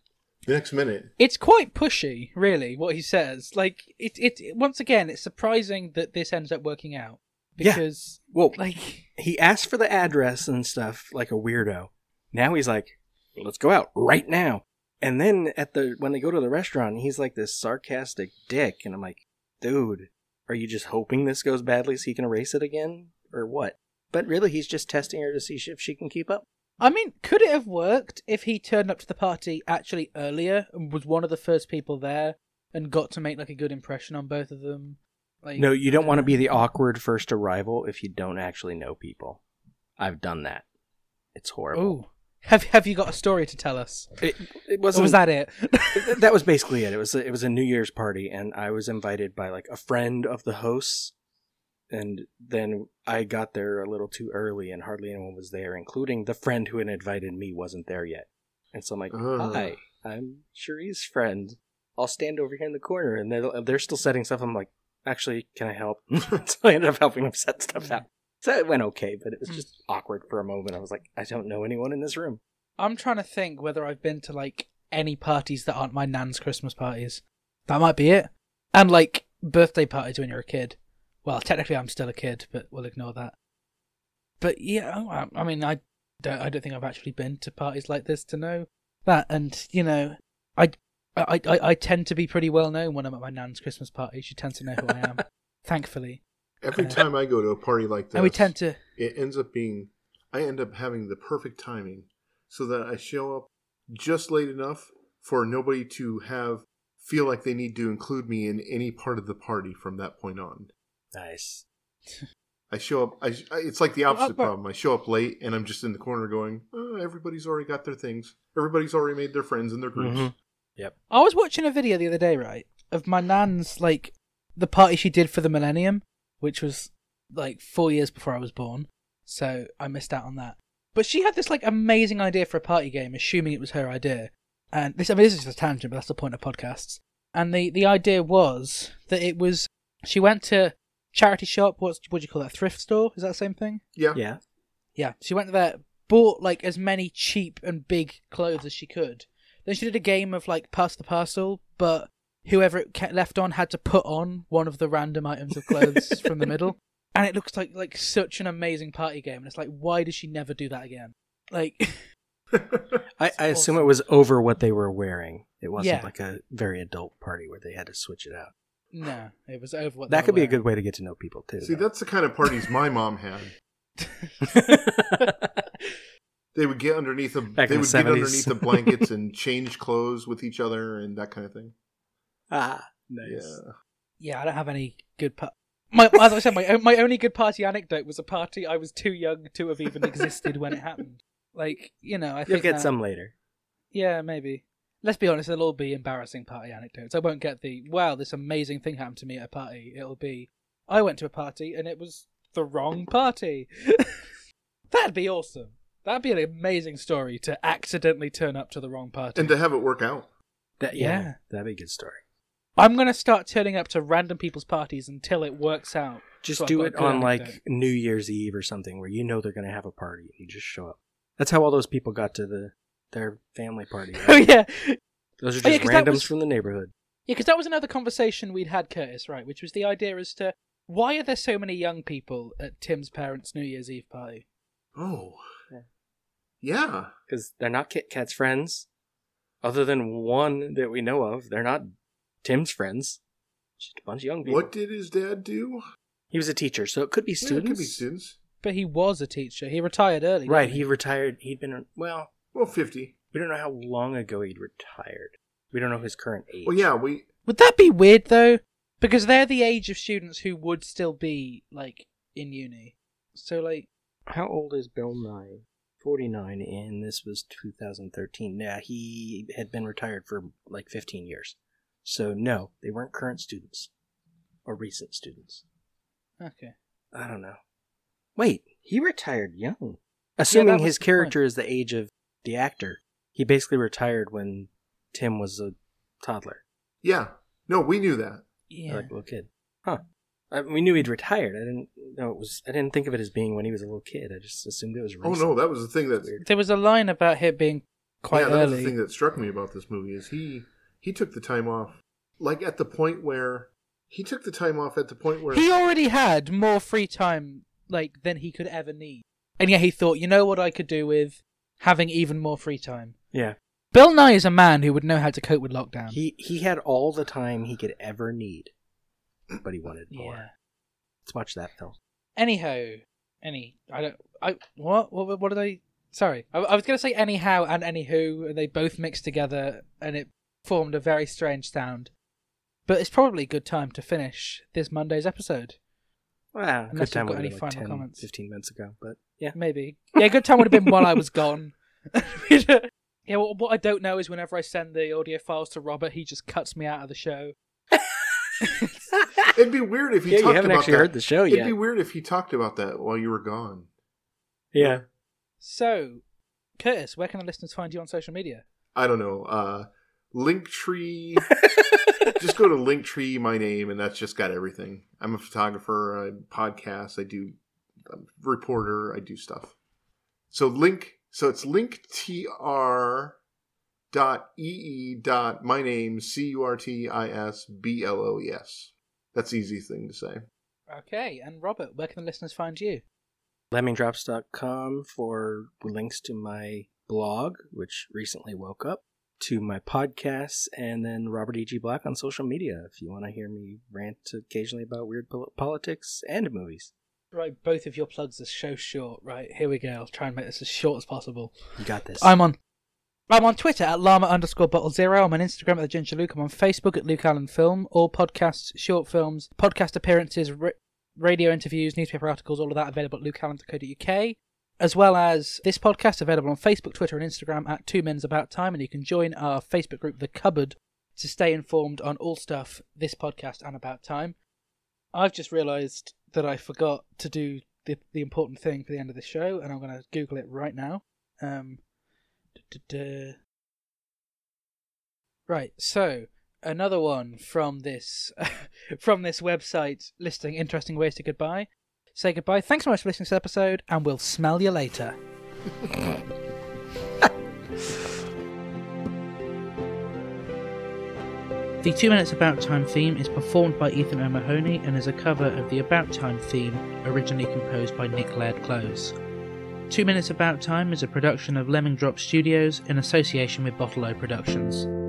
The next minute. It's quite pushy, really, what he says. Like it, it. Once again, it's surprising that this ends up working out Yeah. because, Well, like, he asked for the address and stuff like a weirdo. Now he's like, "Let's go out right now." And then at the when they go to the restaurant, he's like this sarcastic dick, and I'm like, "Dude, are you just hoping this goes badly so he can erase it again, or what?" But really, he's just testing her to see if she can keep up. I mean, could it have worked if he turned up to the party actually earlier and was one of the first people there and got to make like a good impression on both of them? Like, No, you don't want to uh, be the awkward first arrival if you don't actually know people. I've done that. It's horrible. Oh, have have you got a story to tell us? It, it wasn't. was that it? that was basically it. It was a, it was a New Year's party, and I was invited by like a friend of the hosts, and then I got there a little too early, and hardly anyone was there, including the friend who had invited me wasn't there yet. And so I'm like. "Hi, I'm Cherie's friend. I'll stand over here in the corner." And they're they're still setting stuff. I'm like, "Actually, can I help?" so I ended up helping them set stuff out. So it went okay, but it was hmm. just awkward for a moment. I was like, "I don't know anyone in this room." I'm trying to think whether I've been to like any parties that aren't my nan's Christmas parties. That might be it. And like birthday parties when you're a kid. Well, technically I'm still a kid, but we'll ignore that. But yeah, I- I mean, I don't, I don't think I've actually been to parties like this to know that. And you know, I, I, I, I tend to be pretty well known when I'm at my nan's Christmas party. She tends to know who I am, thankfully. Every Uh, time I go to a party like this, And we tend to it ends up being I end up having the perfect timing so that I show up just late enough for nobody to have feel like they need to include me in any part of the party from that point on. Nice. I show up. I, I- it's like the opposite but- problem. I show up late and I'm just in the corner going, oh, "Everybody's already got their things. Everybody's already made their friends and their groups." Mhm. I was watching a video the other day, right, of my nan's like the party she did for the millennium, which was like four years before I was born, so I missed out on that. But she had this like amazing idea for a party game, assuming it was her idea. And this, I mean, this is just a tangent, but that's the point of podcasts. And the the idea was that it was she went to charity shop. What's what do you call that? Thrift store? Is that the same thing? Yeah. Yeah. Yeah, she went there, bought like as many cheap and big clothes as she could. Then she did a game of like pass the parcel, but whoever it kept left on had to put on one of the random items of clothes from the middle. And it looks like like such an amazing party game. And it's like, why does she never do that again? Like, I, I assume awesome. it was over what they were wearing. It wasn't Yeah. like a very adult party where they had to switch it out. No, it was over what. that they could be a good way to get to know people too. See, though. that's the kind of parties my mom had. They would get underneath a Back they would the get 70s. underneath the blankets and change clothes with each other and that kind of thing. ah, nice. Yeah. Yeah, I don't have any good. Pa- my as I said, my my only good party anecdote was a party I was too young to have even existed when it happened. Like you know, I You'll think get that- some later. Yeah, maybe. Let's be honest, they'll all be embarrassing party anecdotes. I won't get the wow, this amazing thing happened to me at a party. It'll be I went to a party and it was the wrong party. That'd be awesome. That'd be an amazing story to accidentally turn up to the wrong party. And to have it work out. That, yeah, Yeah. that'd be a good story. I'm gonna start turning up to random people's parties until it works out. Just So do it on anecdote. like New Year's Eve or something where you know they're going to have a party and you just show up. That's how all those people got to the their family party. Oh yeah, Those are Oh, yeah, just 'cause that randoms was- from the neighborhood. Yeah, because that was another conversation we'd had, Curtis, right? Which was the idea as to why are there so many young people at Tim's parents' New Year's Eve party? Oh. Yeah. Yeah. Because they're not Kit Kat's friends. Other than one that we know of, they're not Tim's friends. Just a bunch of young people. What did his dad do? He was a teacher, so it could be Yeah, it students. could be students. But he was a teacher. He retired early. didn't Right, he retired. He'd been, well, Well, 50. we don't know how long ago he'd retired. We don't know his current age. Well, yeah, we. Would that be weird though? Because they're the age of students who would still be like in uni. So like, How old is Bill Nighy? 49, and this was 2013. Yeah, he had been retired for like 15 years. So, no, they weren't current students or recent students. okay, I don't know. Wait, he retired young. Assuming was his the character is the age of the actor, he basically retired when Tim was a toddler, Yeah. No, we knew that. yeah. like a little kid. Huh. I, we knew he'd retired. I didn't know it was. I didn't think of it as being when he was a little kid. I just assumed it was. Oh no, that was the thing that There was a line about him being quite yeah, that was the early. thing that struck me about this movie is he he took the time off, like at the point where he took the time off at the point where He already had more free time like than he could ever need. And yet he thought, you know what I could do with having even more free time. Yeah, Bill Nighy is a man who would know how to cope with lockdown. he he had all the time he could ever need, but he wanted more. yeah. Let's watch that film. Anyhow, any I don't I what what what are they? Sorry, I, I was going to say anyhow and anywho, and they both mixed together, and it formed a very strange sound. But it's probably a good time to finish this Monday's episode. Wow, Unless good you've time got would any have been like 10, comments. 15 minutes ago, but yeah. Maybe. Yeah, good time would have been while I was gone. yeah, well, what I don't know is whenever I send the audio files to Robert, he just cuts me out of the show. it'd be weird if he Yeah, you haven't about actually that. heard the show It'd yet. be weird if he talked about that while you were gone. Yeah. So, Curtis, where can the listeners find you on social media? I don't know. Uh, Linktree. just go to Linktree, my name, and that's just got everything. I'm a photographer. I podcast. I do I'm a reporter. I do stuff. So link. So it's linktr dot ee dot my name c u r t i s b l o e s. That's the easiest thing to say. Okay, and Robert, where can the listeners find you? lemmingdrops.com for links to my blog, which recently woke up, to my podcasts, and then Robert E.G. Black on social media if you want to hear me rant occasionally about weird pol- politics and movies. Right, both of your plugs are so short. Right, here we go. I'll try and make this as short as possible. You got this. I'm on. I'm on Twitter at llama underscore bottle zero. I'm on Instagram at the Ginger Luke. I'm on Facebook at Luke Allen Film. All podcasts, short films, podcast appearances, ra- radio interviews, newspaper articles, all of that available at lukeallen.co.uk. As well as this podcast available on Facebook, Twitter, and Instagram at Two Men's About Time. And you can join our Facebook group, The Cupboard, to stay informed on all stuff this podcast and About Time. I've just realised that I forgot to do the, the important thing for the end of the show, and I'm going to Google it right now. Um. Right, so another one from this from this website listing interesting ways to goodbye. Say goodbye. Thanks so much for listening to this episode, and we'll smell you later. The Two Minutes About Time theme is performed by Ethan O'Mahony and is a cover of the About Time theme originally composed by Nick Laird-Clowes. Two Minutes About Time is a production of Lemming Drop Studios in association with Bottle O Productions.